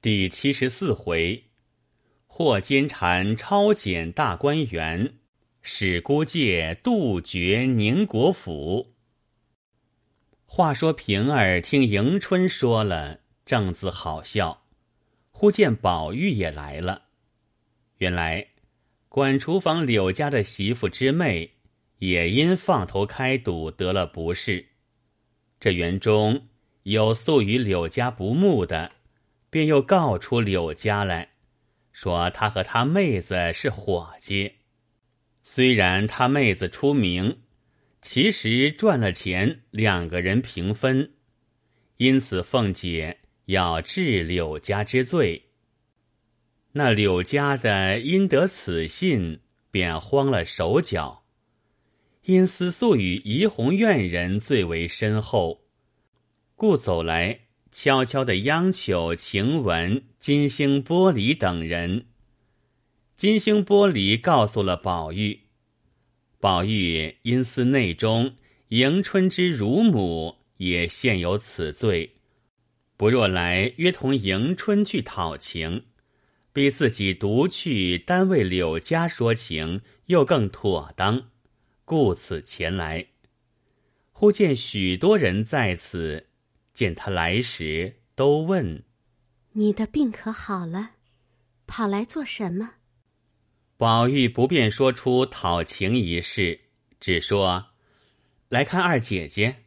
第七十四回，霍监禅抄检大观园，使孤介杜绝宁国府。话说平儿听迎春说了，正自好笑，忽见宝玉也来了。原来管厨房柳家的媳妇之妹，也因放头开赌得了不是。这园中有素与柳家不睦的。便又告出柳家来，说他和他妹子是伙计。虽然他妹子出名，其实赚了钱，两个人平分。因此凤姐要治柳家之罪。那柳家的因得此信，便慌了手脚。因思素与怡红院人最为深厚，故走来。悄悄的央求晴雯、金星玻璃等人。金星玻璃告诉了宝玉，宝玉因思内中迎春之乳母也现有此罪，不若来约同迎春去讨情，比自己独去单为柳家说情又更妥当，故此前来。忽见许多人在此。见他来时，都问：“你的病可好了？跑来做什么？”宝玉不便说出讨情一事，只说：“来看二姐姐。”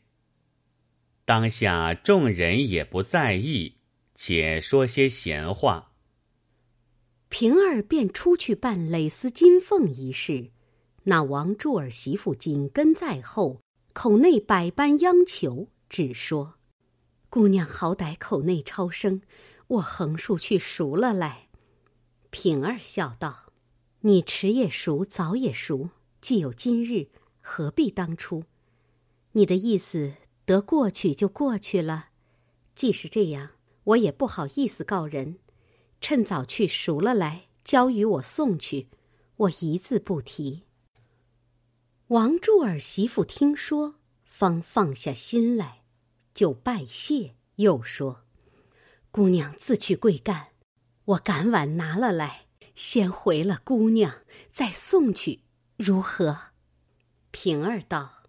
当下众人也不在意，且说些闲话。平儿便出去办蕾丝金凤一事，那王柱儿媳妇紧跟在后，口内百般央求，只说。姑娘好歹口内超生，我横竖去赎了来。平儿笑道：“你迟也赎，早也赎，既有今日，何必当初？你的意思得过去就过去了。既是这样，我也不好意思告人，趁早去赎了来，交与我送去，我一字不提。”王柱儿媳妇听说，方放下心来。就拜谢，又说：“姑娘自去贵干，我赶晚拿了来，先回了姑娘，再送去，如何？”平儿道：“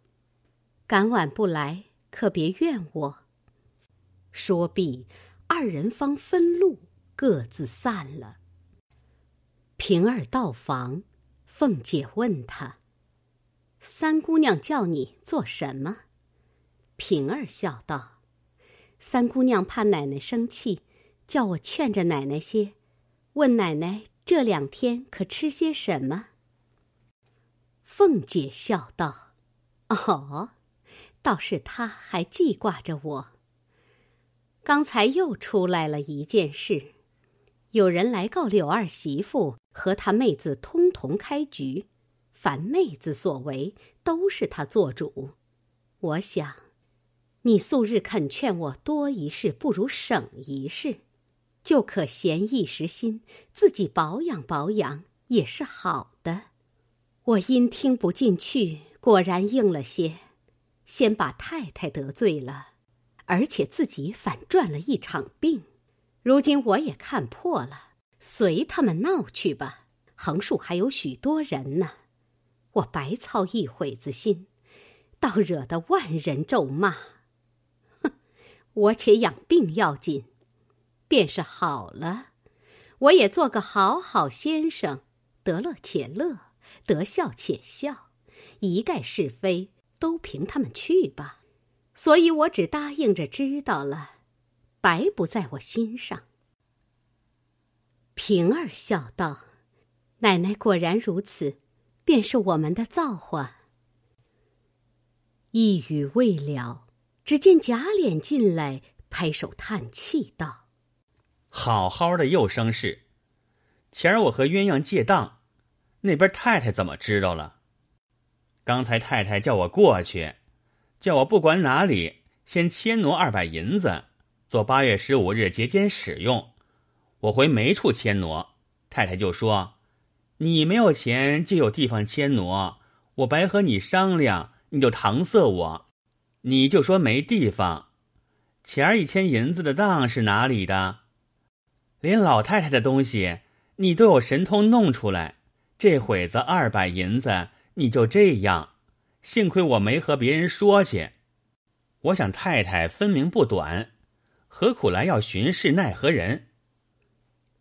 赶晚不来，可别怨我。”说毕，二人方分路，各自散了。平儿到房，凤姐问他：“三姑娘叫你做什么？”平儿笑道：“三姑娘怕奶奶生气，叫我劝着奶奶些，问奶奶这两天可吃些什么。”凤姐笑道：“哦，倒是她还记挂着我。刚才又出来了一件事，有人来告柳二媳妇和她妹子通同开局，凡妹子所为都是她做主。我想。”你素日肯劝我多一事不如省一事，就可闲一时心，自己保养保养也是好的。我因听不进去，果然应了些，先把太太得罪了，而且自己反赚了一场病。如今我也看破了，随他们闹去吧。横竖还有许多人呢，我白操一会子心，倒惹得万人咒骂。我且养病要紧，便是好了。我也做个好好先生，得乐且乐，得笑且笑，一概是非都凭他们去吧。所以我只答应着知道了，白不在我心上。平儿笑道：“奶奶果然如此，便是我们的造化。”一语未了。只见贾琏进来，拍手叹气道：“好好的又生事，前儿我和鸳鸯借当，那边太太怎么知道了？刚才太太叫我过去，叫我不管哪里，先迁挪二百银子，做八月十五日节间使用。我回没处迁挪，太太就说：‘你没有钱，就有地方迁挪。’我白和你商量，你就搪塞我。”你就说没地方，前儿一千银子的当是哪里的？连老太太的东西你都有神通弄出来，这会子二百银子你就这样，幸亏我没和别人说去。我想太太分明不短，何苦来要巡视奈何人？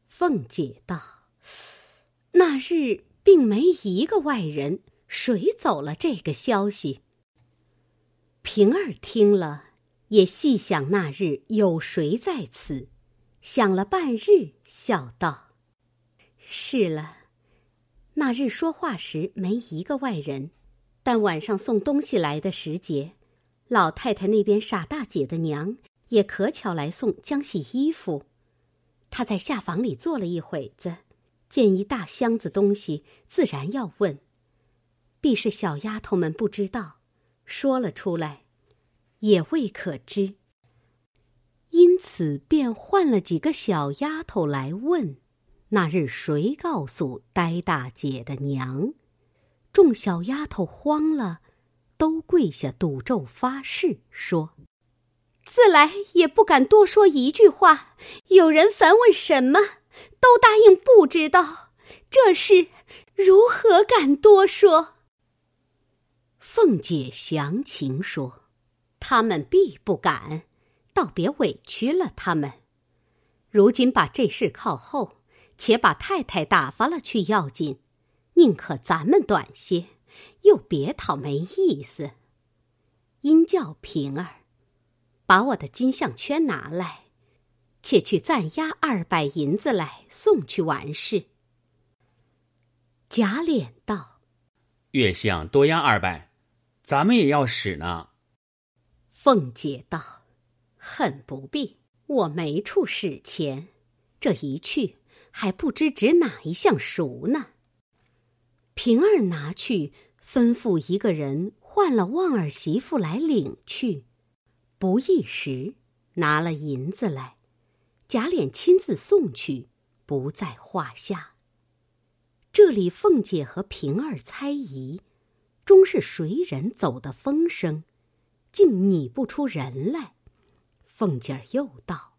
凤姐道：“那日并没一个外人，谁走了这个消息？”平儿听了，也细想那日有谁在此，想了半日，笑道：“是了，那日说话时没一个外人，但晚上送东西来的时节。”老太太那边傻大姐的娘也可巧来送浆洗衣服，她在下房里坐了一会子，见一大箱子东西，自然要问。必是小丫头们不知道，说了出来，也未可知。因此便换了几个小丫头来问，那日谁告诉呆大姐的娘？众小丫头慌了。都跪下赌咒发誓，说：“自来也不敢多说一句话。有人反问什么，都答应不知道。这事如何敢多说？”凤姐详情说：“他们必不敢，倒别委屈了他们。如今把这事靠后，且把太太打发了去要紧，宁可咱们短些。”又别讨没意思。因叫平儿，把我的金项圈拿来，且去暂押二百银子来送去完事。贾琏道：“月相多押二百，咱们也要使呢。”凤姐道：“很不必，我没处使钱，这一去还不知指哪一项赎呢。”平儿拿去。吩咐一个人换了旺儿媳妇来领去，不一时拿了银子来，贾琏亲自送去，不在话下。这里凤姐和平儿猜疑，终是谁人走的风声，竟拟不出人来。凤姐儿又道：“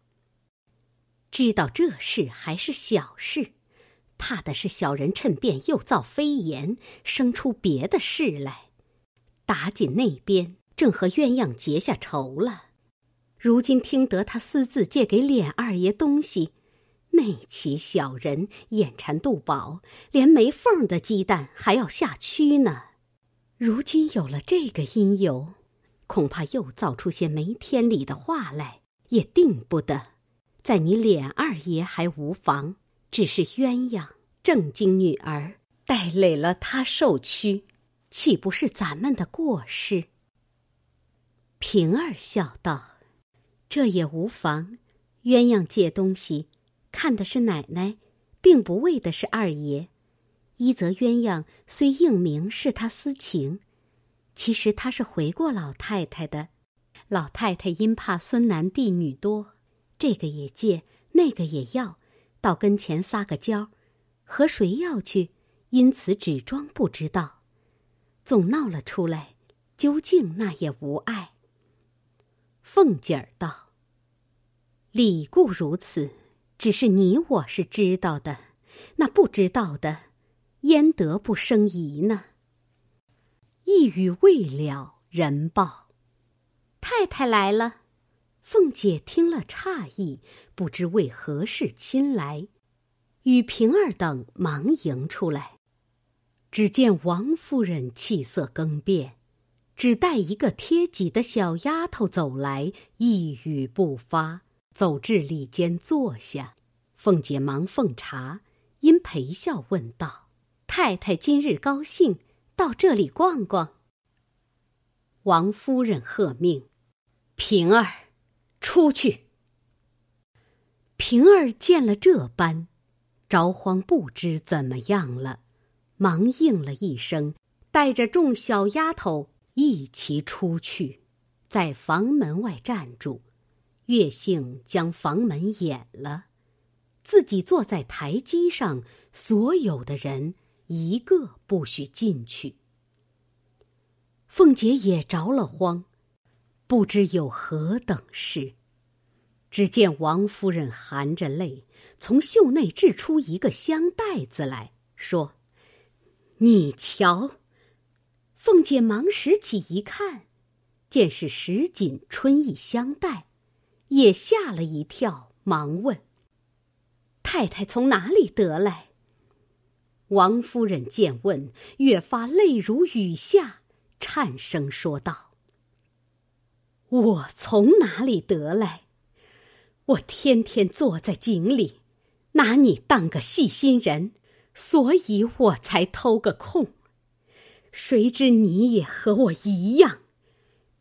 知道这事还是小事。”怕的是小人趁便又造飞言，生出别的事来。打紧那边正和鸳鸯结下仇了，如今听得他私自借给琏二爷东西，那起小人眼馋肚饱，连没缝的鸡蛋还要下蛆呢。如今有了这个因由，恐怕又造出些没天理的话来，也定不得。在你脸二爷还无妨。只是鸳鸯正经女儿带累了他受屈，岂不是咱们的过失？平儿笑道：“这也无妨。鸳鸯借东西，看的是奶奶，并不为的是二爷。一则鸳鸯虽应明是他私情，其实他是回过老太太的。老太太因怕孙男弟女多，这个也借，那个也要。”到跟前撒个娇，和谁要去？因此只装不知道，总闹了出来。究竟那也无碍。凤姐儿道：“理固如此，只是你我是知道的，那不知道的，焉得不生疑呢？”一语未了，人报：“太太来了。”凤姐听了诧异，不知为何事亲来，与平儿等忙迎出来。只见王夫人气色更变，只带一个贴己的小丫头走来，一语不发，走至里间坐下。凤姐忙奉茶，因陪笑问道：“太太今日高兴，到这里逛逛。”王夫人喝命：“平儿。”出去。平儿见了这般，着慌不知怎么样了，忙应了一声，带着众小丫头一齐出去，在房门外站住。月杏将房门掩了，自己坐在台基上，所有的人一个不许进去。凤姐也着了慌。不知有何等事，只见王夫人含着泪，从袖内掷出一个香袋子来说：“你瞧。”凤姐忙拾起一看，见是石锦春意香袋，也吓了一跳，忙问：“太太从哪里得来？”王夫人见问，越发泪如雨下，颤声说道：“我从哪里得来？我天天坐在井里，拿你当个细心人，所以我才偷个空。谁知你也和我一样，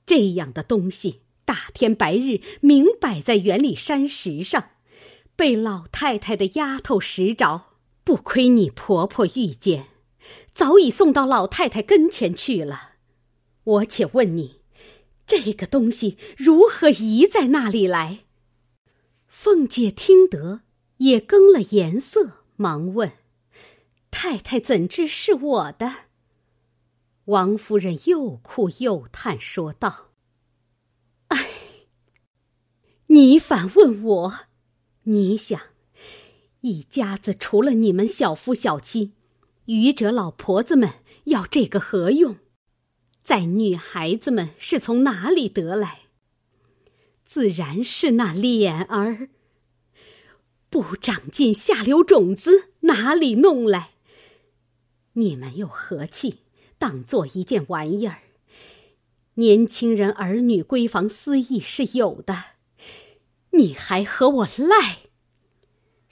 这样的东西，大天白日明摆在园里山石上，被老太太的丫头拾着。”不亏你婆婆遇见，早已送到老太太跟前去了。我且问你，这个东西如何移在那里来？凤姐听得，也更了颜色，忙问：“太太怎知是我的？”王夫人又哭又叹，说道：“哎，你反问我，你想？”一家子除了你们小夫小妻，愚者老婆子们要这个何用？在女孩子们是从哪里得来？自然是那脸儿不长进下流种子，哪里弄来？你们又何气当做一件玩意儿？年轻人儿女闺房私意是有的，你还和我赖？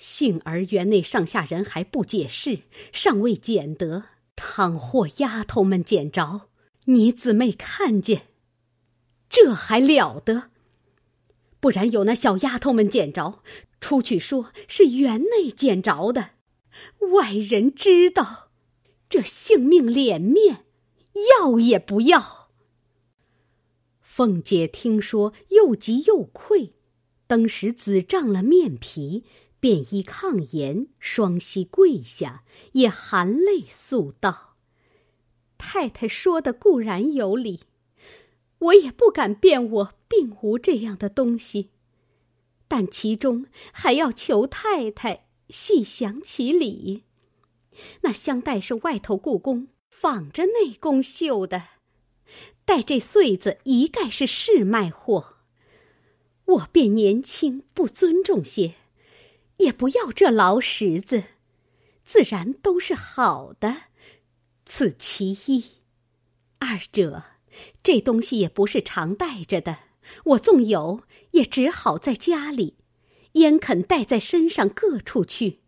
幸而园内上下人还不解释，尚未捡得。倘或丫头们捡着，你姊妹看见，这还了得？不然有那小丫头们捡着，出去说是园内捡着的，外人知道，这性命脸面要也不要。凤姐听说，又急又愧，当时紫胀了面皮。便依抗言，双膝跪下，也含泪诉道：“太太说的固然有理，我也不敢辩我并无这样的东西，但其中还要求太太细详其理。那香袋是外头故宫仿着内宫绣的，带这穗子一概是试卖货，我便年轻，不尊重些。”也不要这劳什子，自然都是好的，此其一。二者，这东西也不是常带着的，我纵有，也只好在家里，焉肯带在身上各处去？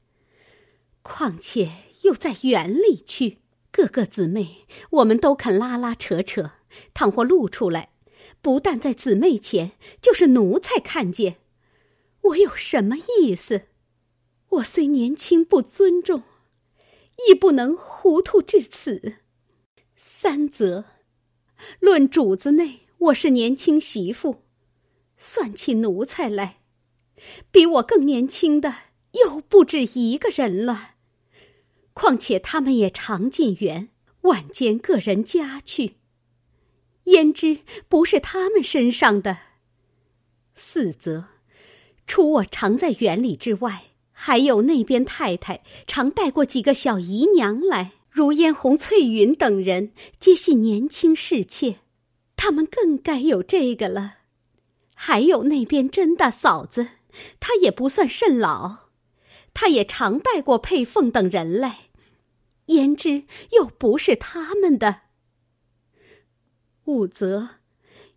况且又在园里去，各个姊妹，我们都肯拉拉扯扯，倘或露出来，不但在姊妹前，就是奴才看见，我有什么意思？我虽年轻不尊重，亦不能糊涂至此。三则，论主子内，我是年轻媳妇，算起奴才来，比我更年轻的又不止一个人了。况且他们也常进园，晚间个人家去，焉知不是他们身上的？四则，除我常在园里之外。还有那边太太常带过几个小姨娘来，如嫣红、翠云等人，皆系年轻侍妾，他们更该有这个了。还有那边甄大嫂子，她也不算甚老，她也常带过佩凤等人来，焉知又不是他们的？五则，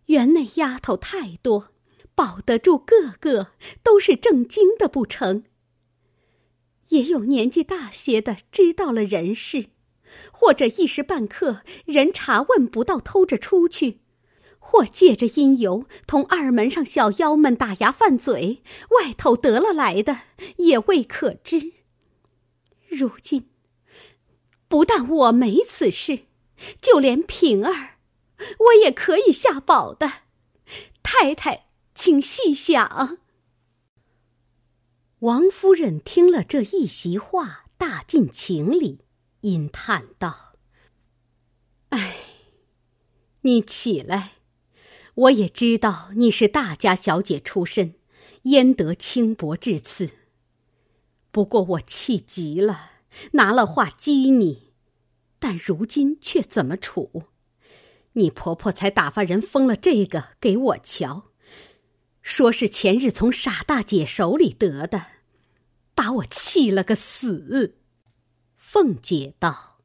园内丫头太多，保得住个个都是正经的不成？也有年纪大些的知道了人事，或者一时半刻人查问不到，偷着出去，或借着因由同二门上小妖们打牙犯嘴，外头得了来的也未可知。如今，不但我没此事，就连平儿，我也可以下保的。太太，请细想。王夫人听了这一席话，大尽情理，因叹道：“哎，你起来，我也知道你是大家小姐出身，焉得轻薄至此？不过我气急了，拿了话激你，但如今却怎么处？你婆婆才打发人封了这个给我瞧，说是前日从傻大姐手里得的，把我气了个死。凤姐道：“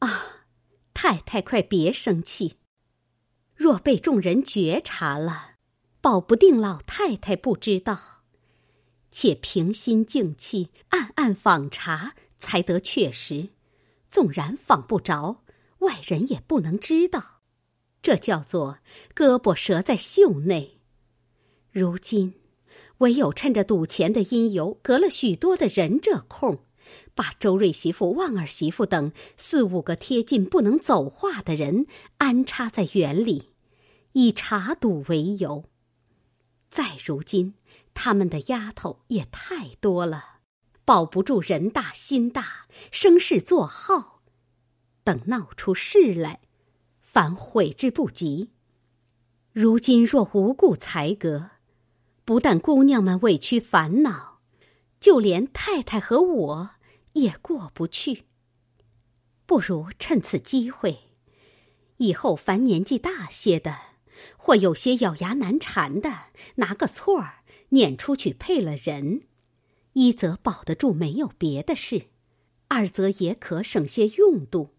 啊，太太快别生气，若被众人觉察了，保不定老太太不知道。且平心静气，暗暗访查，才得确实。纵然访不着，外人也不能知道。”这叫做胳膊折在袖内。如今，唯有趁着赌钱的因由，隔了许多的人这空，把周瑞媳妇、旺儿媳妇等四五个贴近不能走话的人安插在园里，以查赌为由。再如今，他们的丫头也太多了，保不住人大心大，生事作号，等闹出事来。反悔之不及。如今若无故裁革，不但姑娘们委屈烦恼，就连太太和我也过不去。不如趁此机会，以后凡年纪大些的，或有些咬牙难缠的，拿个错儿撵出去配了人，一则保得住没有别的事，二则也可省些用度。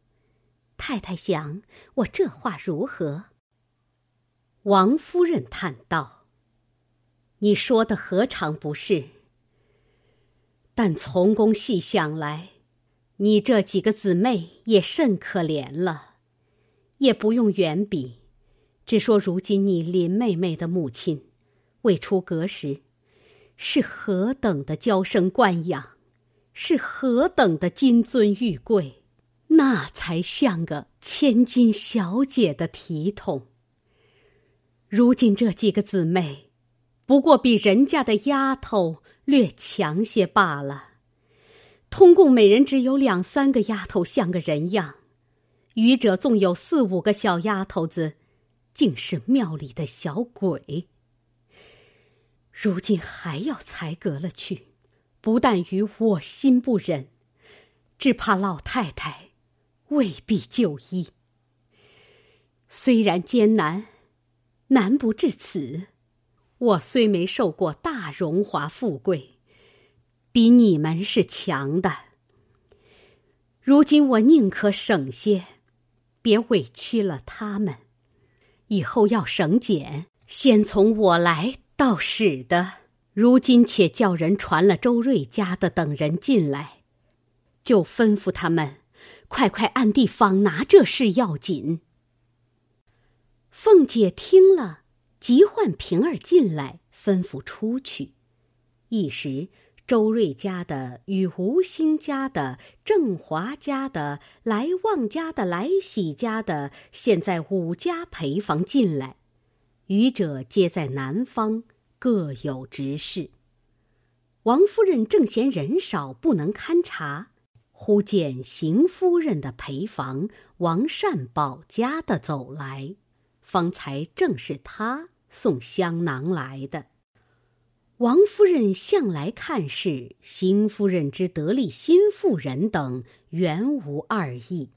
太太想，我这话如何？王夫人叹道：“你说的何尝不是？但从公细想来，你这几个姊妹也甚可怜了。也不用远比，只说如今你林妹妹的母亲，未出阁时，是何等的娇生惯养，是何等的金尊玉贵。”那才像个千金小姐的体统。如今这几个姊妹，不过比人家的丫头略强些罢了。通共每人只有两三个丫头像个人样，余者纵有四五个小丫头子，竟是庙里的小鬼。如今还要裁革了去，不但于我心不忍，只怕老太太。未必就医。虽然艰难，难不至此。我虽没受过大荣华富贵，比你们是强的。如今我宁可省些，别委屈了他们。以后要省俭，先从我来倒使得。如今且叫人传了周瑞家的等人进来，就吩咐他们。快快暗地访拿这事要紧。凤姐听了，急唤平儿进来，吩咐出去。一时，周瑞家的与吴兴家的、郑华家的、来旺家的、来喜家的，现在五家陪房进来，余者皆在南方，各有执事。王夫人正嫌人少，不能勘察。忽见邢夫人的陪房王善保家的走来，方才正是他送香囊来的。王夫人向来看事，邢夫人之得力新妇人等原无二意，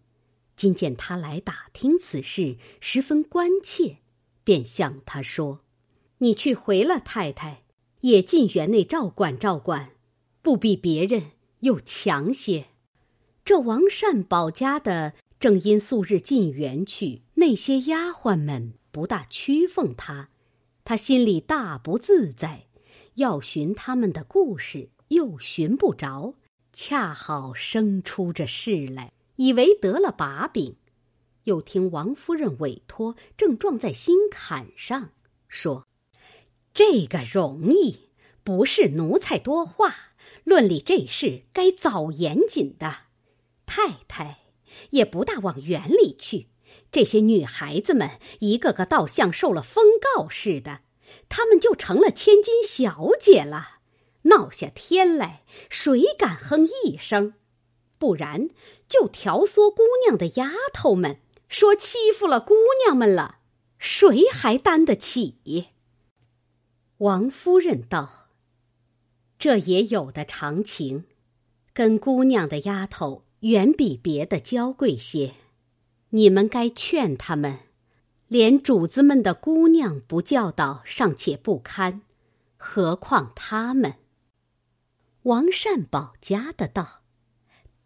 今见他来打听此事，十分关切，便向他说：“你去回了太太，也进园内照管照管，不比别人又强些。”这王善保家的正因素日进园去，那些丫鬟们不大屈奉他，他心里大不自在，要寻他们的故事又寻不着，恰好生出这事来，以为得了把柄，又听王夫人委托，正撞在心坎上，说：“这个容易，不是奴才多话，论理这事该早严谨的。”太太也不大往园里去，这些女孩子们一个个倒像受了封告似的，她们就成了千金小姐了。闹下天来，谁敢哼一声？不然就挑唆姑娘的丫头们说欺负了姑娘们了，谁还担得起？王夫人道：“这也有的常情，跟姑娘的丫头远比别的娇贵些，你们该劝他们。连主子们的姑娘不教导尚且不堪，何况他们？”王善保家的道：“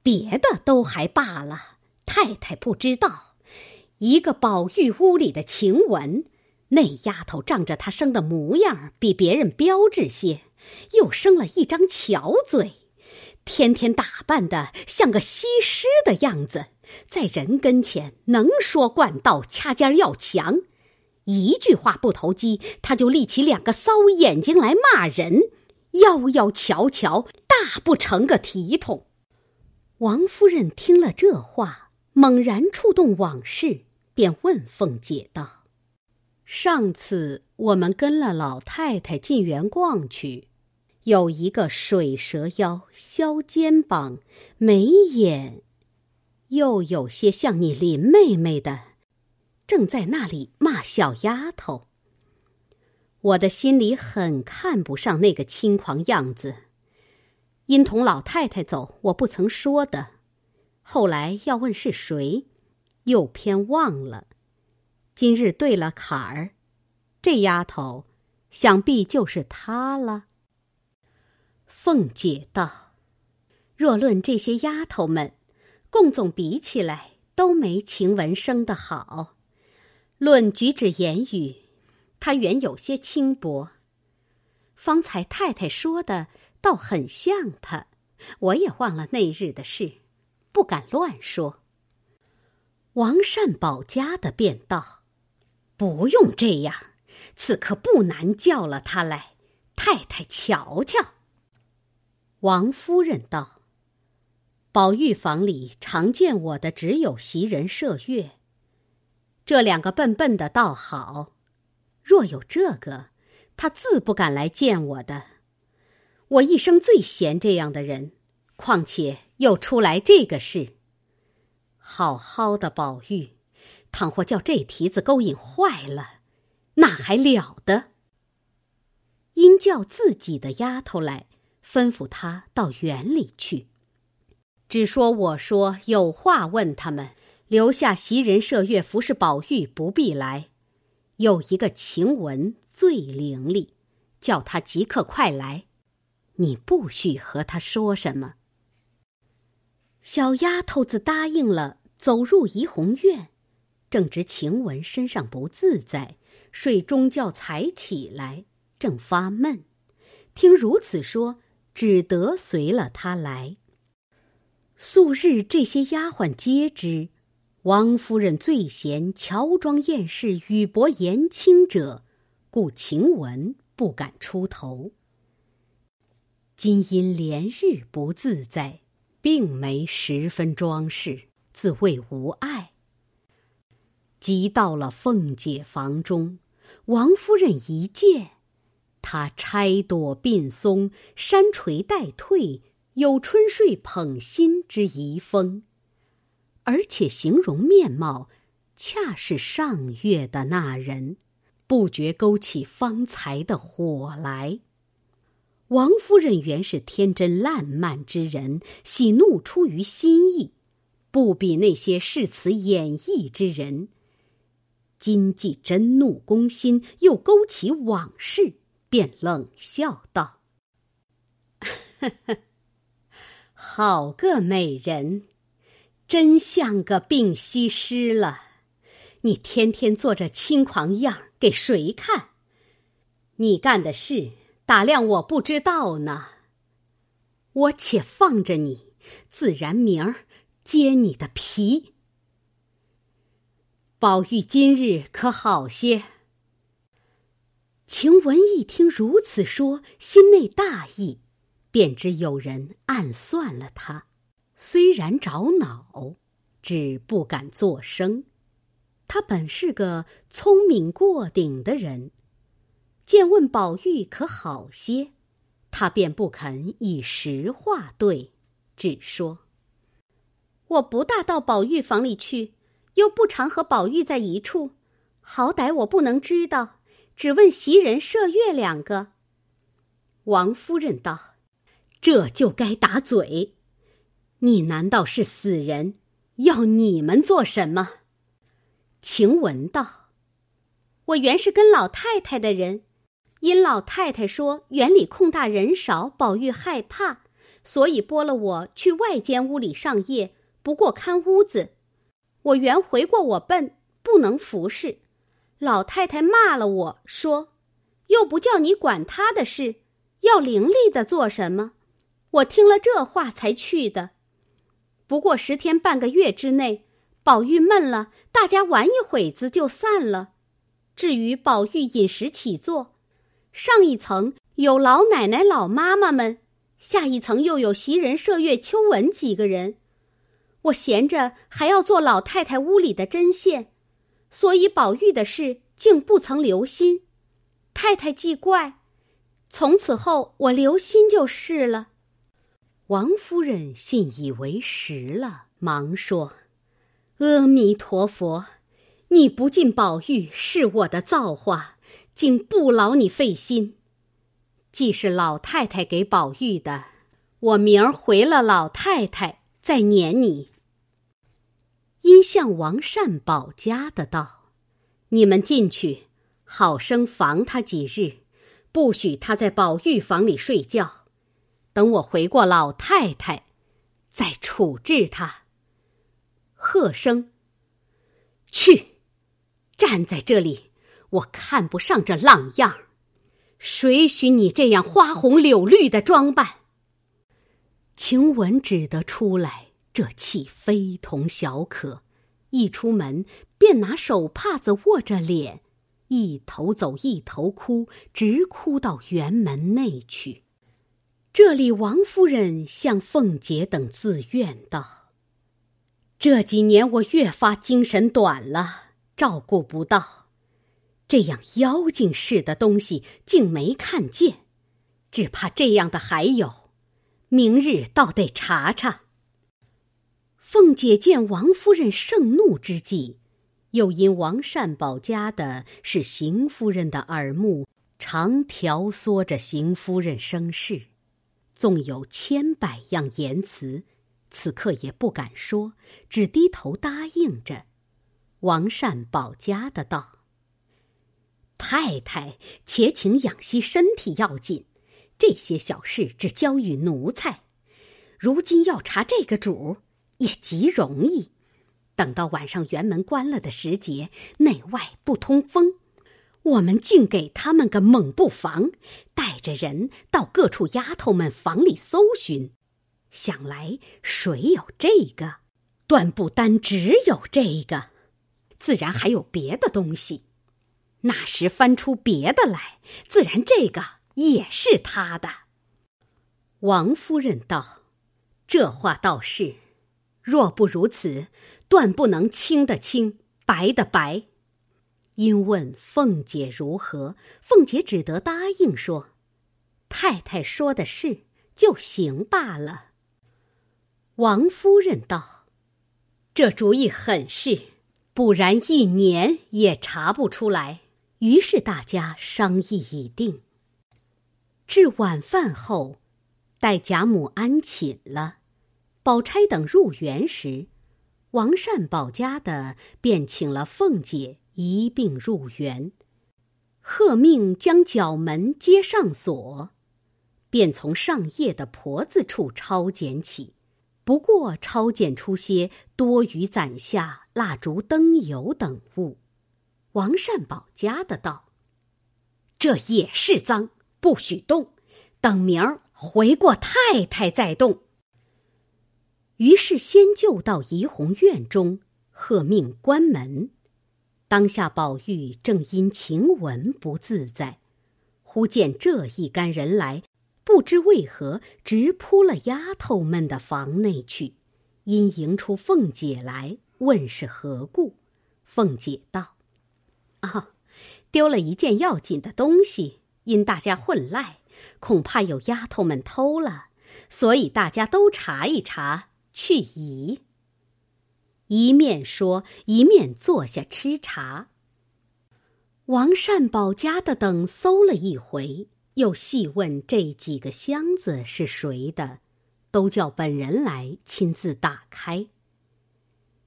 别的都还罢了，太太不知道，一个宝玉屋里的晴雯。”那丫头仗着她生的模样比别人标致些，又生了一张巧嘴，天天打扮的像个西施的样子，在人跟前能说惯道，掐尖要强，一句话不投机，他就立起两个骚眼睛来骂人，妖妖巧巧，大不成个体统。王夫人听了这话，猛然触动往事，便问凤姐道。上次我们跟了老太太进园逛去，有一个水蛇腰、削肩膀、眉眼，又有些像你林妹妹的，正在那里骂小丫头。我的心里很看不上那个轻狂样子，因同老太太走，我不曾说的。后来要问是谁，又偏忘了。今日对了坎儿，这丫头想必就是她了。凤姐道：“若论这些丫头们，共总比起来都没晴雯生的好。论举止言语，她原有些轻薄。方才太太说的倒很像她，我也忘了那日的事，不敢乱说。”王善保家的便道。不用这样，此刻不难叫了他来，太太瞧瞧。王夫人道：“宝玉房里常见我的只有袭人、麝月，这两个笨笨的倒好。若有这个，他自不敢来见我的。我一生最嫌这样的人，况且又出来这个事。好好的宝玉。”倘或叫这蹄子勾引坏了，那还了得？应叫自己的丫头来，吩咐他到园里去。只说我说有话问他们，留下袭人、麝月服侍宝玉，不必来。有一个晴雯最伶俐，叫他即刻快来。你不许和他说什么。小丫头子答应了，走入怡红院。正值晴雯身上不自在，睡中觉才起来，正发闷，听如此说，只得随了他来。素日这些丫鬟皆知，王夫人最嫌乔装艳饰、语薄言轻者，故晴雯不敢出头。今因连日不自在，并没十分装饰，自谓无碍。即到了凤姐房中，王夫人一见，她钗朵鬓松，山垂带退，有春睡捧心之遗风，而且形容面貌，恰是上月的那人，不觉勾起方才的火来。王夫人原是天真烂漫之人，喜怒出于心意，不比那些恃词演绎之人。今既真怒攻心，又勾起往事，便冷笑道：“呵 呵好个美人，真像个病西施了。你天天做这轻狂样给谁看？你干的事，打量我不知道呢。我且放着你，自然明儿揭你的皮。”宝玉今日可好些？晴雯一听如此说，心内大意，便知有人暗算了他。虽然着恼，只不敢作声。他本是个聪明过顶的人，见问宝玉可好些，他便不肯以实话对，只说：“我不大到宝玉房里去。”又不常和宝玉在一处，好歹我不能知道，只问袭人、麝月两个。王夫人道：“这就该打嘴。你难道是死人？要你们做什么？”晴雯道：“我原是跟老太太的人，因老太太说园里空大人少，宝玉害怕，所以拨了我去外间屋里上夜，不过看屋子。我原回过我笨，不能服侍。老太太骂了我说，又不叫你管他的事。”要伶俐的做什么？我听了这话才去的。不过十天半个月之内，宝玉闷了，大家玩一会子就散了。至于宝玉饮食起坐，上一层有老奶奶、老妈妈们，下一层又有袭人、麝月、秋纹几个人。我闲着还要做老太太屋里的针线，所以宝玉的事竟不曾留心。太太既怪。从此后，我留心就是了。王夫人信以为实了，忙说：“阿弥陀佛，你不进宝玉是我的造化，竟不劳你费心。既是老太太给宝玉的，我明儿回了老太太再撵你。”因向王善保家的道：“你们进去，好生防他几日。”不许他在宝玉房里睡觉，等我回过老太太，再处置他。喝声，去，站在这里，我看不上这浪样谁许你这样花红柳绿的装扮？晴雯只得出来，这气非同小可。一出门，便拿手帕子握着脸。一头走一头哭，直哭到园门内去。这里王夫人向凤姐等自怨道：“这几年我越发精神短了，照顾不到，这样妖精似的东西竟没看见，只怕这样的还有，明日倒得查查。”凤姐见王夫人盛怒之际。又因王善保家的是邢夫人的耳目，常调唆着邢夫人生事，纵有千百样言辞，此刻也不敢说，只低头答应着。王善保家的道：“太太，且请养息身体要紧，这些小事只交与奴才。如今要查这个主，也极容易。”等到晚上园门关了的时节，内外不通风，我们竟给他们个猛不防，带着人到各处丫头们房里搜寻。想来谁有这个，断不单只有这个，自然还有别的东西。那时翻出别的来，自然这个也是他的。王夫人道：“这话倒是，若不如此。”断不能清的清，白的白。因问凤姐如何，凤姐只得答应说：“太太说的是，就行罢了。”王夫人道：“这主意很是，不然一年也查不出来。”于是大家商议已定。至晚饭后，待贾母安寝了，宝钗等入园时。王善保家的便请了凤姐一并入园，贺命将角门接上锁，便从上夜的婆子处抄检起，不过抄检出些多余攒下蜡烛、灯油等物。王善保家的道：“这也是脏，不许动，等明儿回过太太再动。”于是先就到怡红院中，喝命关门。当下宝玉正因晴雯不自在，忽见这一干人来，不知为何直扑了丫头们的房内去。因迎出凤姐来，问是何故。凤姐道：“啊，丢了一件要紧的东西，因大家混赖，恐怕有丫头们偷了，所以大家都查一查。”去疑。一面说，一面坐下吃茶。王善保家的等搜了一回，又细问这几个箱子是谁的，都叫本人来亲自打开。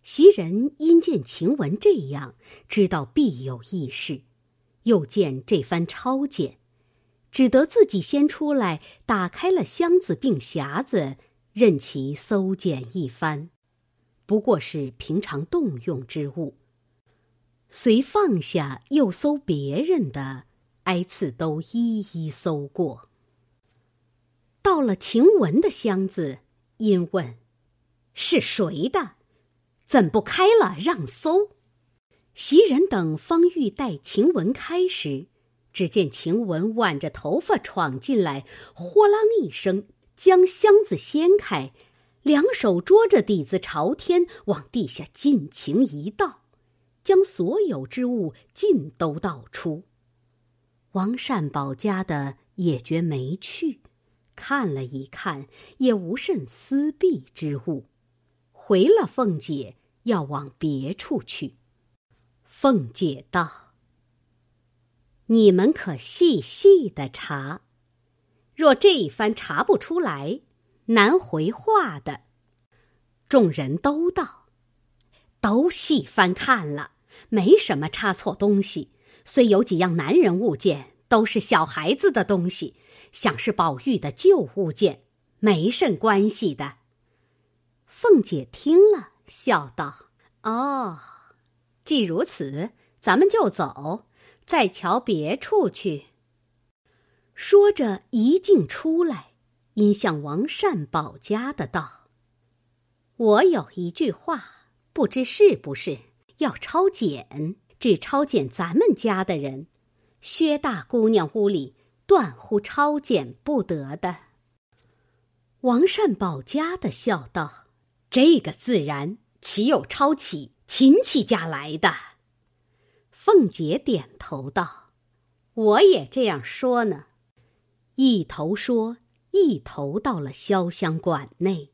袭人因见晴雯这样，知道必有异事，又见这番抄检，只得自己先出来打开了箱子并匣子，任其搜检一番，不过是平常动用之物。遂放下，又搜别人的，挨次都一一搜过。到了晴雯的箱子，因问：“是谁的？怎不开了让搜？”袭人等方欲待晴雯开时，只见晴雯挽着头发闯进来，豁啷一声将箱子掀开，两手捉着底子朝天，往地下尽情一倒。将所有之物尽都倒出。王善保家的也觉没趣，看了一看，也无甚私弊之物，回了凤姐，要往别处去。凤姐道：“你们可细细的查，若这一番查不出来，难回话的。”众人都道：“都细翻看了。”没什么差错东西，虽有几样男人物件，都是小孩子的东西，想是宝玉的旧物件，没甚关系的。凤姐听了，笑道：“哦，既如此，咱们就走，再瞧别处去。”说着，一径出来，因向王善保家的道：“我有一句话，不知是不是。”要抄检，只抄检咱们家的人，薛大姑娘屋里断乎抄检不得的。王善保家的笑道：“这个自然，岂有抄起亲戚家来的？”凤姐点头道：“我也这样说呢。”一头说，一头到了潇湘馆内，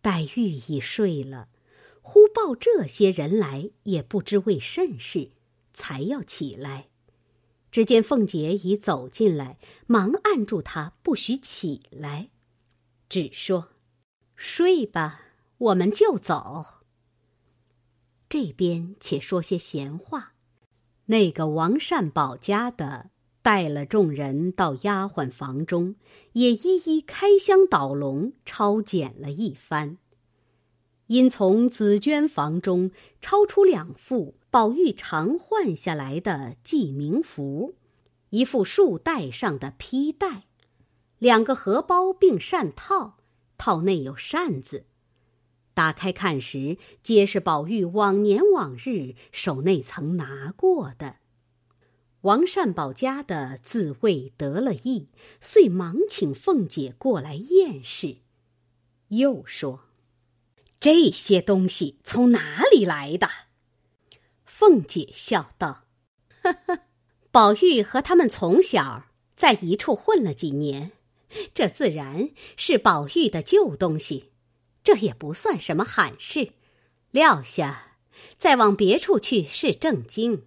黛玉已睡了。忽报这些人来，也不知为甚事，才要起来。只见凤姐已走进来，忙按住她，不许起来，只说：“睡吧，我们就走。”这边且说些闲话。那个王善保家的带了众人到丫鬟房中，也一一开箱倒笼，抄检了一番。因从紫鹃房中抄出两副宝玉常换下来的记名符，一副束带上的披带，两个荷包并扇套，套内有扇子。打开看时，皆是宝玉往年往日手内曾拿过的。王善保家的自谓得了意，遂忙请凤姐过来验视，又说。这些东西从哪里来的？凤姐笑道：“呵呵，宝玉和他们从小在一处混了几年，这自然是宝玉的旧东西，这也不算什么罕事。撂下，再往别处去是正经。”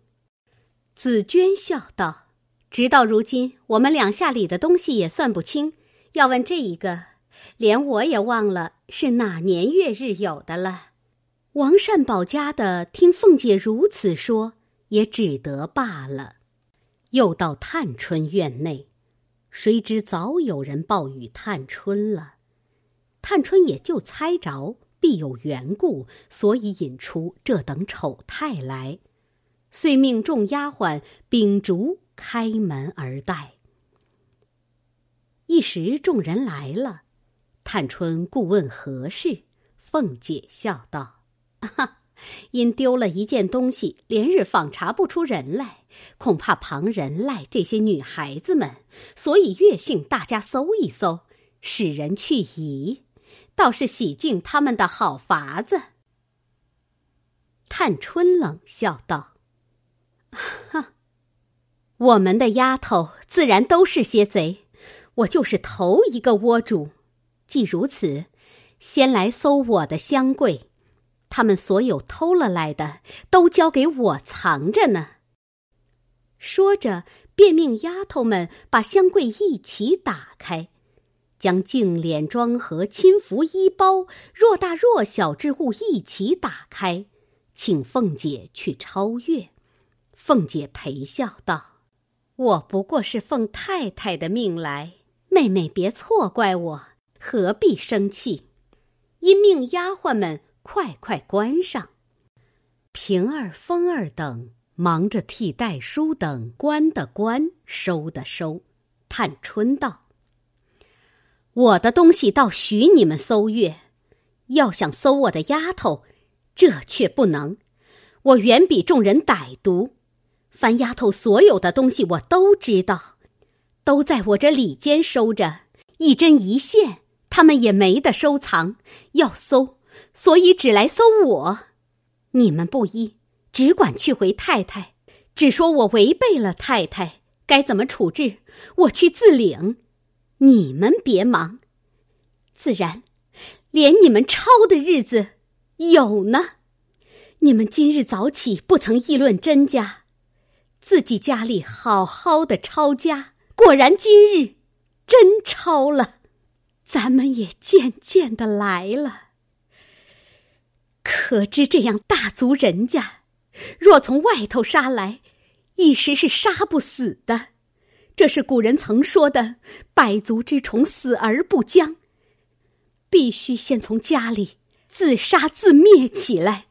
紫娟笑道：“直到如今，我们两下里的东西也算不清，要问这一个。”连我也忘了是哪年月日有的了。王善保家的听凤姐如此说，也只得罢了。又到探春院内，谁知早有人报与探春了。探春也就猜着必有缘故，所以引出这等丑态来，遂命众丫鬟秉烛开门而待。一时众人来了。探春故问何事，凤姐笑道：“啊，因丢了一件东西，连日访查不出人来，恐怕旁人赖这些女孩子们，所以越性大家搜一搜，使人去疑，倒是洗净他们的好法子。”探春冷笑道：“哈，我们的丫头自然都是些贼，我就是头一个窝主。”既如此，先来搜我的箱柜，他们所有偷了来的，都交给我藏着呢。说着，便命丫头们把箱柜一起打开，将净脸妆盒、亲服衣包、若大若小之物一起打开，请凤姐去超越。凤姐陪笑道：“我不过是奉太太的命来，妹妹别错怪我，何必生气？”因命丫鬟们快快关上。平儿、风儿等。忙着替代书等关的关，收的收。探春道：“我的东西倒许你们搜阅，要想搜我的丫头，这却不能。我远比众人歹毒，凡丫头所有的东西我都知道，都在我这里间收着，一针一线，他们也没得收藏。要搜，所以只来搜我。你们不依。”只管去回太太，只说我违背了太太，该怎么处置，我去自领。你们别忙，自然，连你们抄的日子有呢。你们今日早起不曾议论甄家，自己家里好好的抄家，果然今日真抄了，咱们也渐渐的来了。可知这样大族人家。若从外头杀来，一时是杀不死的。这是古人曾说的“百足之虫，死而不僵”。必须先从家里自杀自灭起来，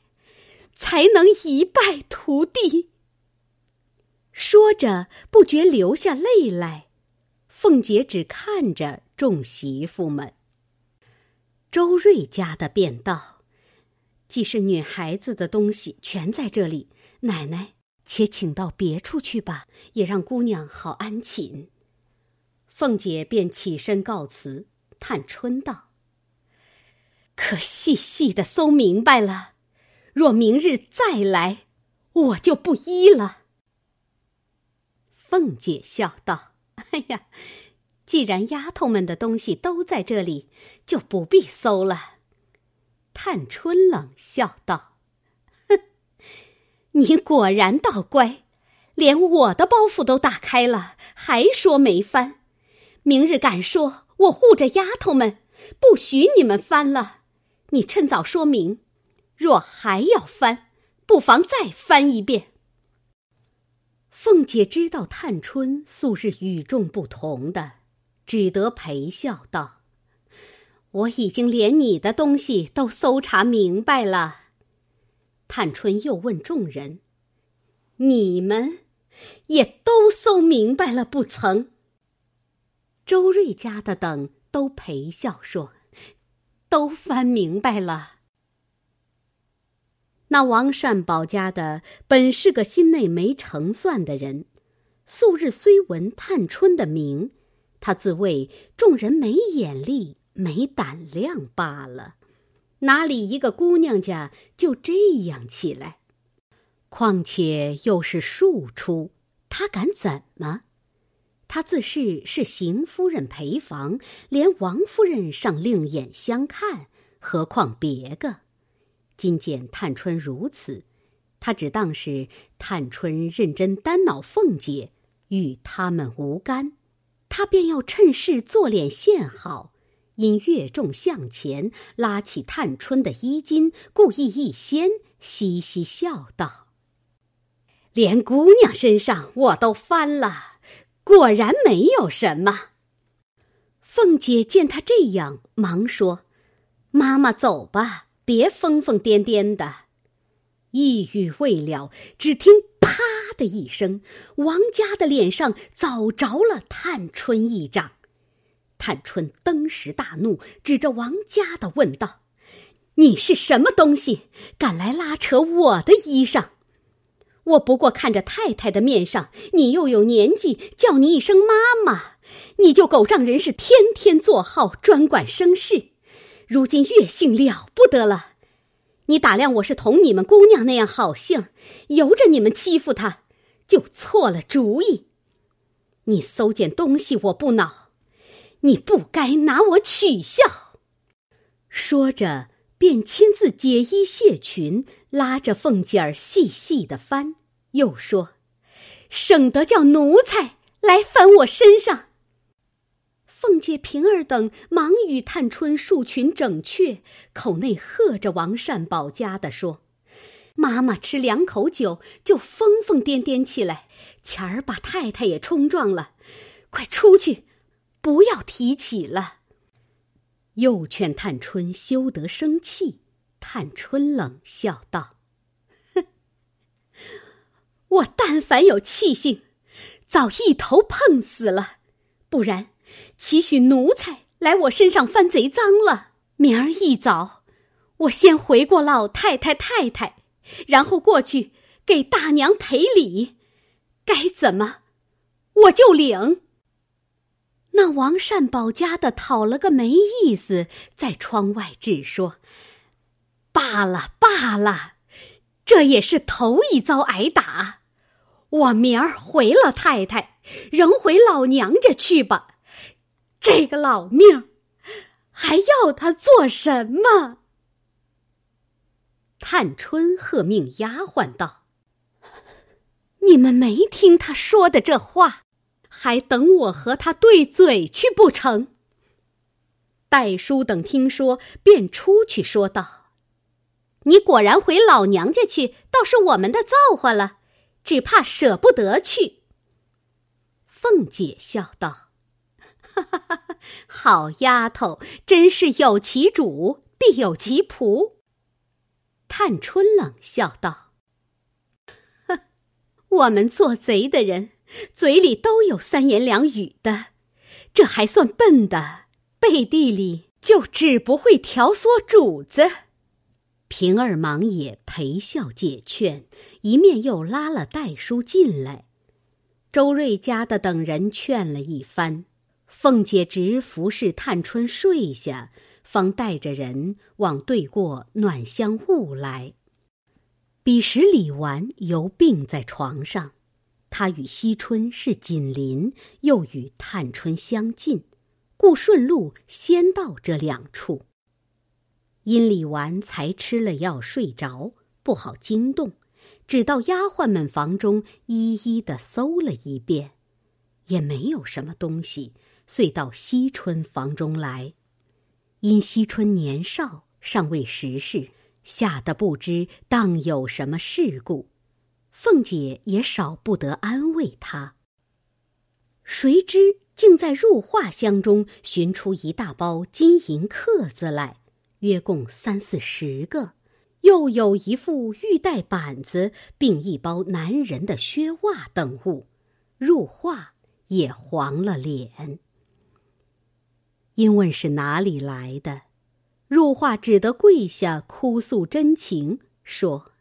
才能一败涂地。说着，不觉流下泪来。凤姐只看着众媳妇们。周瑞家的便道。既是女孩子的东西全在这里，奶奶且请到别处去吧，也让姑娘好安寝。凤姐便起身告辞。探春道：“可细细的搜明白了，若明日再来，我就不依了。”凤姐笑道：“哎呀，既然丫头们的东西都在这里，就不必搜了。”探春冷笑道：“哼，你果然倒乖，连我的包袱都打开了，还说没翻。明日敢说我护着丫头们，不许你们翻了。你趁早说明，若还要翻，不妨再翻一遍。”凤姐知道探春素日与众不同的，只得陪笑道。我已经连你的东西都搜查明白了。探春又问众人：“你们也都搜明白了不曾？”周瑞家的等都陪笑说：“都翻明白了。”那王善保家的本是个心内没成算的人，素日虽闻探春的名，他自谓众人没眼力。没胆量罢了，哪里一个姑娘家就这样起来？况且又是庶出，他敢怎么？他自是是邢夫人陪房，连王夫人尚另眼相看，何况别个？今见探春如此，他只当是探春认真单恼凤姐，与他们无干，他便要趁势做脸献好。因越众向前，拉起探春的衣襟，故意一掀，嘻嘻笑道：“连姑娘身上我都翻了，果然没有什么。”凤姐见他这样，忙说：“妈妈走吧，别疯疯癫癫的。”一语未了，只听“啪”的一声，王家的脸上早着了探春一掌。探春登时大怒，指着王家的问道：“你是什么东西，敢来拉扯我的衣裳？我不过看着太太的面上，你又有年纪，叫你一声妈妈，你就狗仗人势，天天做号，专管生事。如今越性了不得了，你打量我是同你们姑娘那样好性，由着你们欺负她，就错了主意。你搜件东西，我不恼。”你不该拿我取笑。说着，便亲自解衣卸裙，拉着凤姐儿细细的翻，又说：“省得叫奴才来翻我身上。凤姐、平儿等忙与探春束裙整雀，口内喝着王善保家的说：“妈妈吃两口酒就疯疯癫癫起来，前儿把太太也冲撞了，快出去，不要提起了。”又劝探春休得生气。探春冷笑道：“哼，我但凡有气性，早一头碰死了，不然。”岂许奴才来我身上翻贼赃了？明儿一早，我先回过老太太太太，然后过去给大娘赔礼，该怎么，我就领。那王善保家的讨了个没意思，在窗外只说：“罢了罢了，这也是头一遭挨打。我明儿回了太太，仍回老娘家去吧。”这个老命，还要他做什么？探春喝命丫鬟道：“你们没听他说的这话，还等我和他对嘴去不成？”戴叔等听说，便出去说道：“你果然回老娘家去，倒是我们的造化了，只怕舍不得去。”凤姐笑道。哈哈哈！哈好丫头，真是有其主必有其仆。探春冷笑道：“ 我们做贼的人，嘴里都有三言两语的，这还算笨的，背地里就只不会挑唆主子。”平儿忙也陪笑解劝，一面又拉了戴叔进来。周瑞家的等人劝了一番。凤姐直服侍探春睡下，方带着人往对过暖香坞来。彼时李纨犹病在床上，她与惜春是紧邻，又与探春相近，故顺路先到这两处。因李纨才吃了药睡着，不好惊动，只到丫鬟们房中一一的搜了一遍，也没有什么东西。遂到惜春房中来，因惜春年少，尚未识事，吓得不知当有什么事故。凤姐也少不得安慰她。谁知竟在入画箱中寻出一大包金银刻子来，约共三四十个，又有一副玉带板子，并一包男人的靴袜等物，入画也黄了脸。因问是哪里来的，入画只得跪下哭诉真情，说：“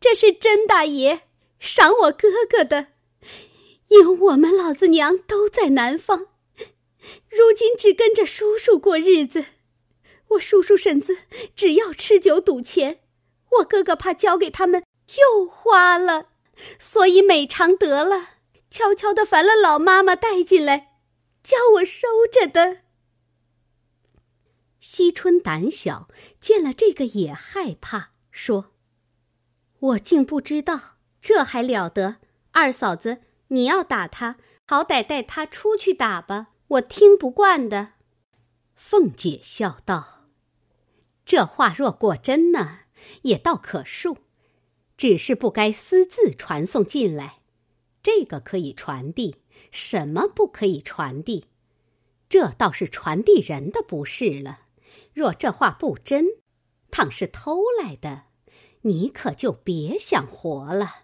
这是甄大爷赏我哥哥的，因我们老子娘都在南方，如今只跟着叔叔过日子。我叔叔婶子只要吃酒赌钱，我哥哥怕交给他们又花了，所以每常得了，悄悄的烦了老妈妈带进来。”叫我收着的。惜春胆小，见了这个也害怕，说：“我竟不知道，这还了得！二嫂子，你要打他，好歹带他出去打吧，我听不惯的。”凤姐笑道：“这话若果真呢，也倒可恕，只是不该私自传送进来。这个可以传递。”什么不可以传递？这倒是传递人的不是了。若这话不真，倘是偷来的，你可就别想活了。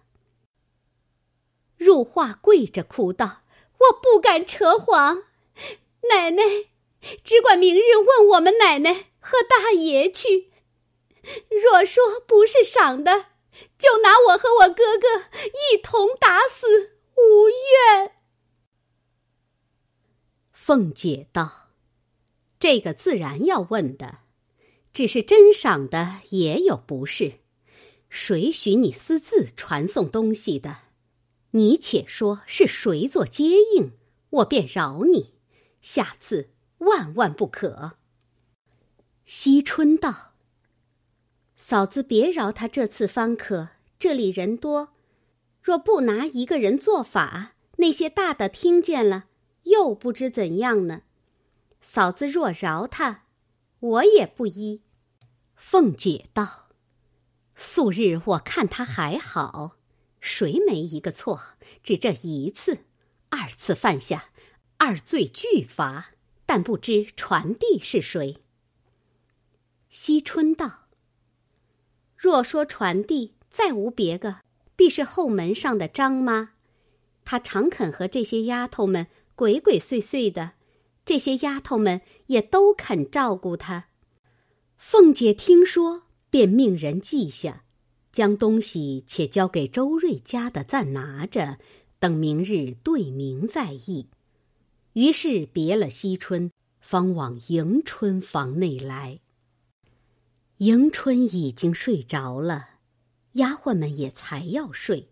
入画跪着哭道：“我不敢扯谎，奶奶，只管明日问我们奶奶和大爷去。若说不是赏的，就拿我和我哥哥一同打死，无怨。”凤姐道：“这个自然要问的，只是真赏的也有不是。谁许你私自传送东西的？你且说是谁做接应，我便饶你。下次万万不可。”惜春道：“嫂子别饶他这次方可，这里人多，若不拿一个人做法，那些大的听见了，又不知怎样呢。嫂子若饶他，我也不依。”凤姐道：“素日我看他还好，谁没一个错？只这一次，二次犯下，二罪俱罚。但不知传递是谁。”惜春道：“若说传递，再无别个，必是后门上的张妈。她常肯和这些丫头们鬼鬼祟祟的，这些丫头们也都肯照顾她。”凤姐听说，便命人记下，将东西且交给周瑞家的暂拿着，等明日对明再议。于是别了惜春，方往迎春房内来。迎春已经睡着了，丫鬟们也才要睡，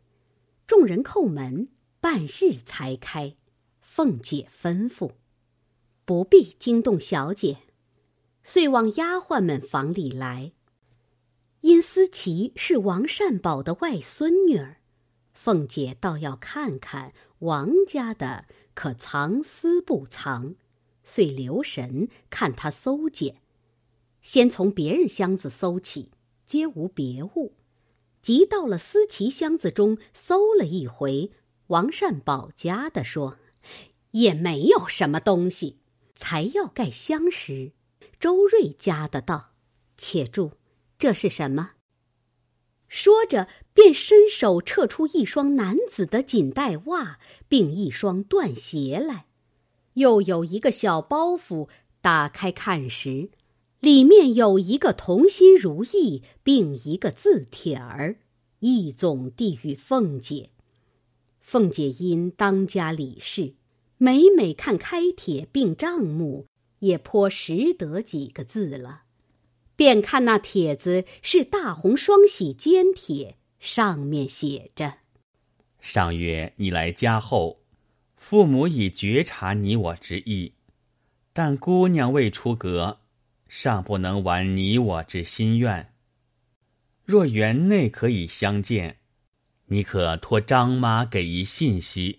众人叩门，半日才开。凤姐吩咐：“不必惊动小姐。”遂往丫鬟们房里来。因思琪是王善宝的外孙女儿，凤姐倒要看看王家的可藏私不藏，遂留神看他搜检。先从别人箱子搜起，皆无别物。即到了思琪箱子中搜了一回，王善宝家的说，也没有什么东西。才要盖箱时，周瑞家的道：“且住，这是什么？”说着，便伸手撤出一双男子的锦带袜，并一双缎鞋来，又有一个小包袱。打开看时。里面有一个同心如意，并一个字帖儿，一总递与凤姐。凤姐因当家理事，每每看开帖并账目，也颇识得几个字了。便看那帖子是大红双喜笺帖，上面写着：“上月你来家后，父母已觉察你我之意，但姑娘未出阁。”尚不能完你我之心愿。若园内可以相见，你可托张妈给一信息。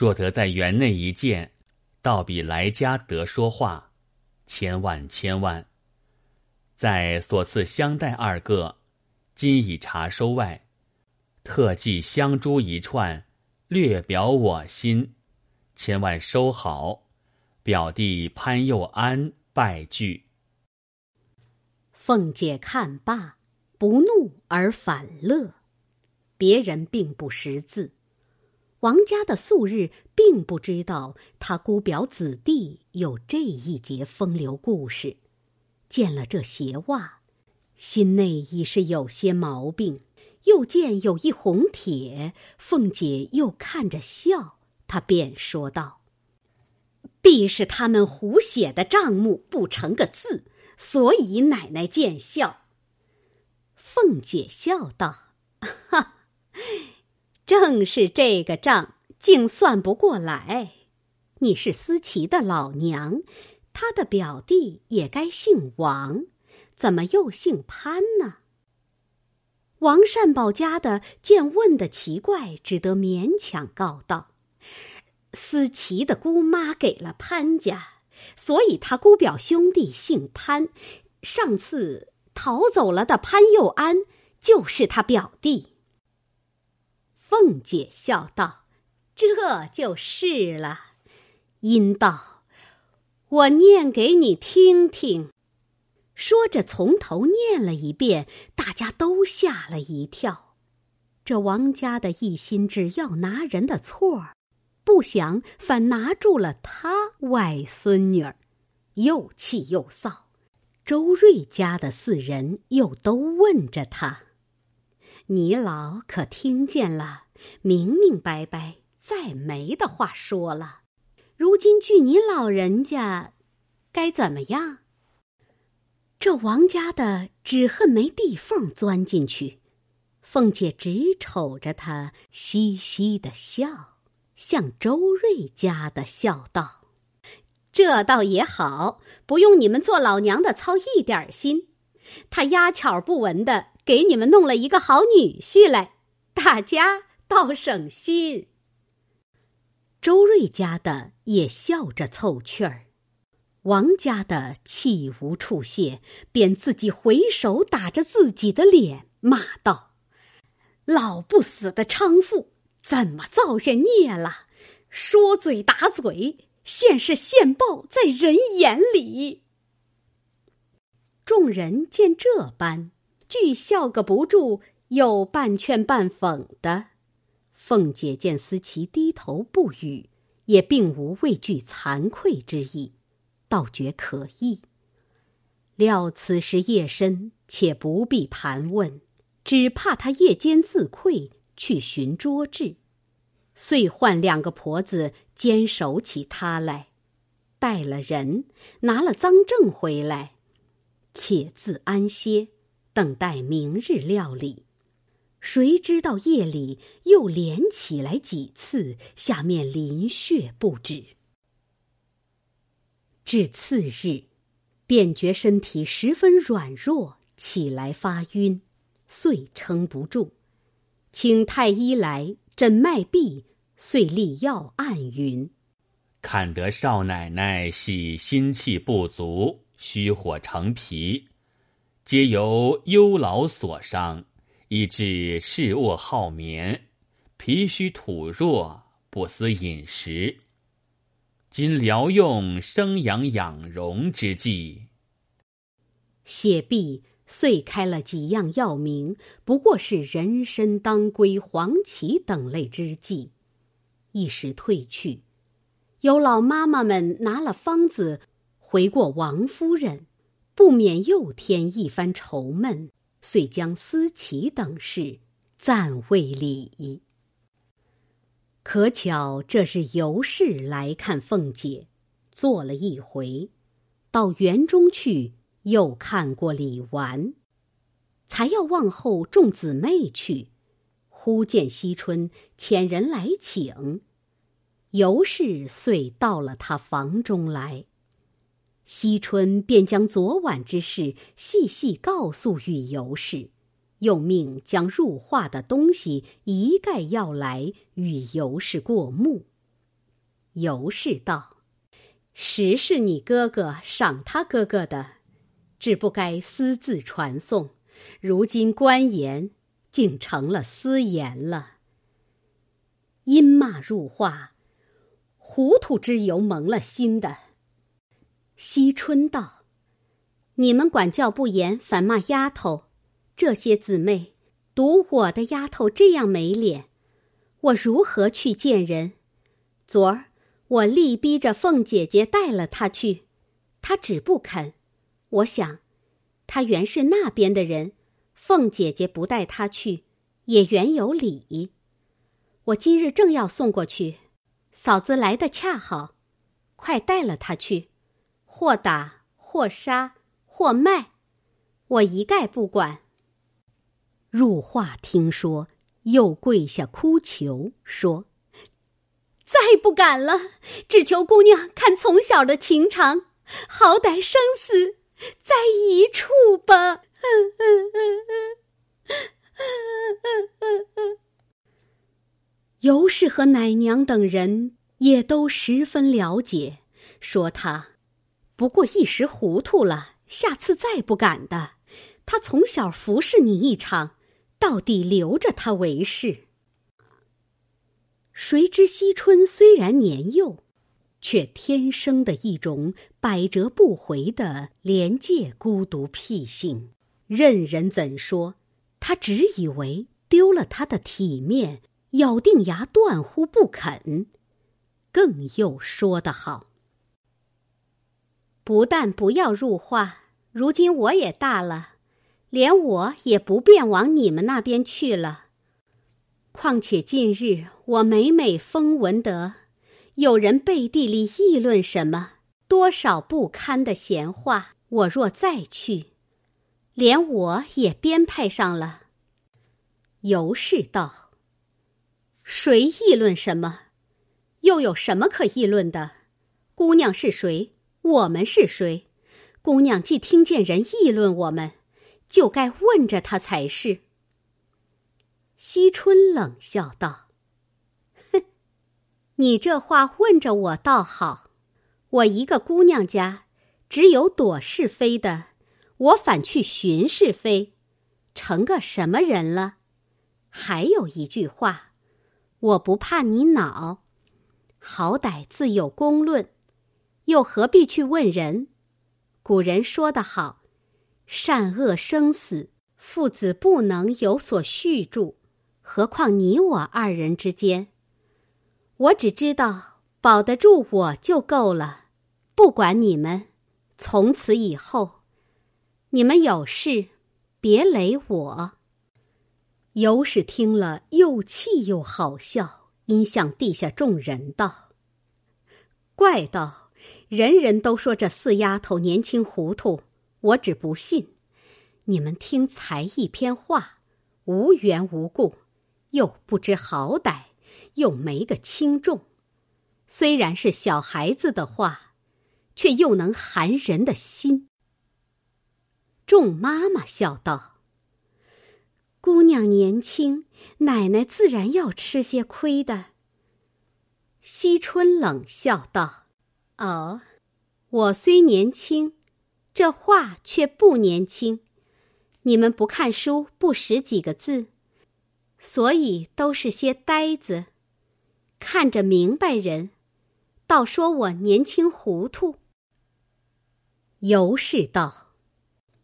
若得在园内一见，倒比来家得说话。千万千万。在所赐香袋二个，今已查收外，特寄香珠一串，略表我心。千万收好。表弟潘佑安拜具。凤姐看罢，不怒而反乐。别人并不识字，王家的素日并不知道他姑表子弟有这一节风流故事。见了这鞋袜，心内已是有些毛病。又见有一红帖，凤姐又看着笑，她便说道：“必是他们胡写的账目不成个字。”所以奶奶见笑。凤姐笑道：“哈，正是这个账，竟算不过来。你是思琪的老娘，他的表弟也该姓王，怎么又姓潘呢？”王善保家的见问的奇怪，只得勉强告道：“思琪的姑妈给了潘家。”所以他姑表兄弟姓潘，上次逃走了的潘佑安就是他表弟。凤姐笑道：“这就是了。”因道：“我念给你听听。”说着从头念了一遍，大家都吓了一跳。这王家的一心只要拿人的错儿。不想反拿住了他外孙女儿，又气又臊。周瑞家的四人又都问着他：“你老可听见了？明明白白，再没的话说了。如今据你老人家，该怎么样？”这王家的只恨没地缝钻进去。凤姐只瞅着他，嘻嘻的笑。向周瑞家的笑道：“这倒也好，不用你们做老娘的操一点心。他压巧不闻的给你们弄了一个好女婿来，大家倒省心。周瑞家的也笑着凑趣儿，王家的气无处泄，便自己回手打着自己的脸，骂道：“老不死的娼妇，怎么造下孽了？说嘴打嘴，现世现报在人眼里。”众人见这般，俱笑个不住，又半劝半讽的。凤姐见思琪低头不语，也并无畏惧惭愧之意，倒觉可意。料此时夜深，且不必盘问，只怕他夜间自愧，去寻捉智，遂唤两个婆子坚守起他来，带了人，拿了赃证回来，且自安歇，等待明日料理。谁知道夜里又连起来几次，下面淋血不止。至次日，便觉身体十分软弱，起来发晕，遂撑不住，请太医来诊脉闭，遂立药按云：看得少奶奶系心气不足，虚火成脾，皆由忧劳所伤。以致嗜卧好眠，脾虚土弱，不思饮食。今疗用生阳养荣之剂。写毕，遂开了几样药名，不过是人参、当归、黄芪等类之剂。一时退去，有老妈妈们拿了方子回过王夫人，不免又添一番愁闷。遂将思齐等事暂未理。可巧这日尤氏来看凤姐，坐了一回，到园中去又看过李纨，才要往后众姊妹去，忽见惜春遣人来请，尤氏遂到了他房中来。惜春便将昨晚之事细细告诉与尤氏，又命将入画的东西一概要来与尤氏过目。尤氏道：“实是你哥哥赏他哥哥的，只不该私自传送。如今官言竟成了私言了。因骂入画，糊涂之由蒙了心的。”惜春道：“你们管教不严，反骂丫头。这些姊妹，独我的丫头这样没脸，我如何去见人？昨儿我力逼着凤姐姐带了她去，她只不肯。我想，她原是那边的人，凤姐姐不带她去，也原有理。我今日正要送过去，嫂子来的恰好，快带了她去。”或打，或杀，或卖，我一概不管。入画听说，又跪下哭求说：“再不敢了，只求姑娘看从小的情长，好歹生死在一处吧。”尤氏和奶娘等人也都十分了解，说他。不过一时糊涂了，下次再不敢的。他从小服侍你一场，到底留着他为是。谁知惜春虽然年幼，却天生的一种百折不回的廉洁孤独僻性，任人怎说，他只以为丢了他的体面，咬定牙断乎不肯。更又说得好。不但不要入画，如今我也大了，连我也不便往你们那边去了。况且近日我每每风闻得有人背地里议论什么多少不堪的闲话，我若再去，连我也编排上了。尤氏道：“谁议论什么？又有什么可议论的？姑娘是谁？”我们是谁？姑娘既听见人议论我们，就该问着她才是。惜春冷笑道：“哼，你这话问着我倒好，我一个姑娘家，只有躲是非的，我反去寻是非，成个什么人了？还有一句话，我不怕你恼，好歹自有公论，又何必去问人？古人说得好，善恶生死，父子不能有所续住。”何况你我二人之间，我只知道保得住我就够了，不管你们。从此以后，你们有事别累我。尤氏听了，又气又好笑，因向地下众人道：“怪道，人人都说这四丫头年轻糊涂，我只不信。你们听才一篇话，无缘无故。”又不知好歹，又没个轻重。虽然是小孩子的话，却又能寒人的心。众妈妈笑道：“姑娘年轻，奶奶自然要吃些亏的。”惜春冷笑道：“哦，我虽年轻，这话却不年轻。你们不看书，不识几个字。”所以都是些呆子，看着明白人，倒说我年轻糊涂。尤氏道：“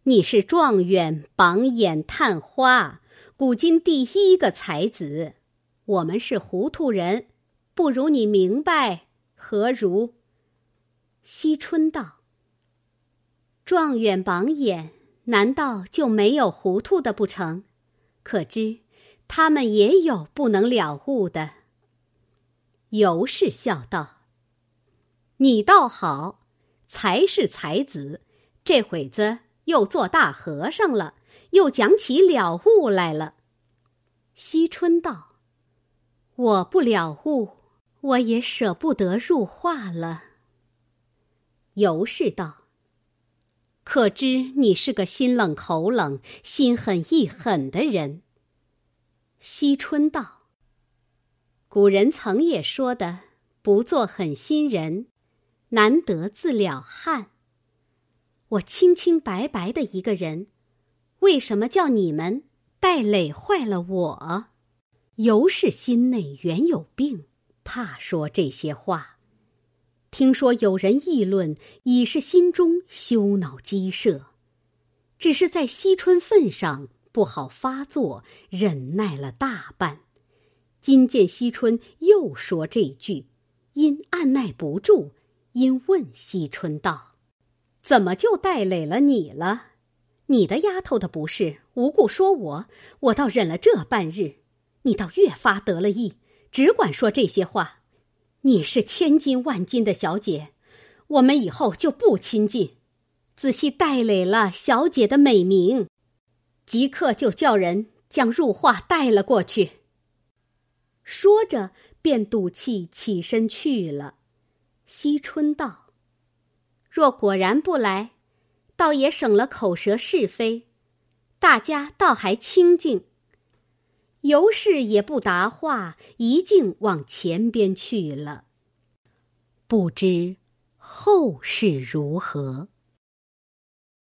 你是状元榜眼探花，古今第一个才子，我们是糊涂人，不如你明白，何如？”惜春道：“状元榜眼，难道就没有糊涂的不成？可知？”他们也有不能了悟的。尤氏笑道：“你倒好，才是才子，这会子又做大和尚了，又讲起了悟来了。”惜春道：“我不了悟，我也舍不得入画了。”尤氏道：“可知你是个心冷口冷、心狠意狠的人。”惜春道：“古人曾也说的，不做狠心人，难得自了汉。我清清白白的一个人，为什么叫你们带累坏了我？尤氏心内原有病，怕说这些话。听说有人议论，已是心中羞恼激射，只是在惜春份上。”不好发作，忍耐了大半。今见惜春又说这句，因按耐不住，因问惜春道：“怎么就带累了你了？你的丫头的不是，无故说我，我倒忍了这半日，你倒越发得了意，只管说这些话。你是千金万金的小姐，我们以后就不亲近，仔细带累了小姐的美名。”即刻就叫人将入画带了过去。说着，便赌气起身去了。惜春道：“若果然不来，倒也省了口舌是非，大家倒还清静。”尤氏也不答话，一径往前边去了。不知后事如何。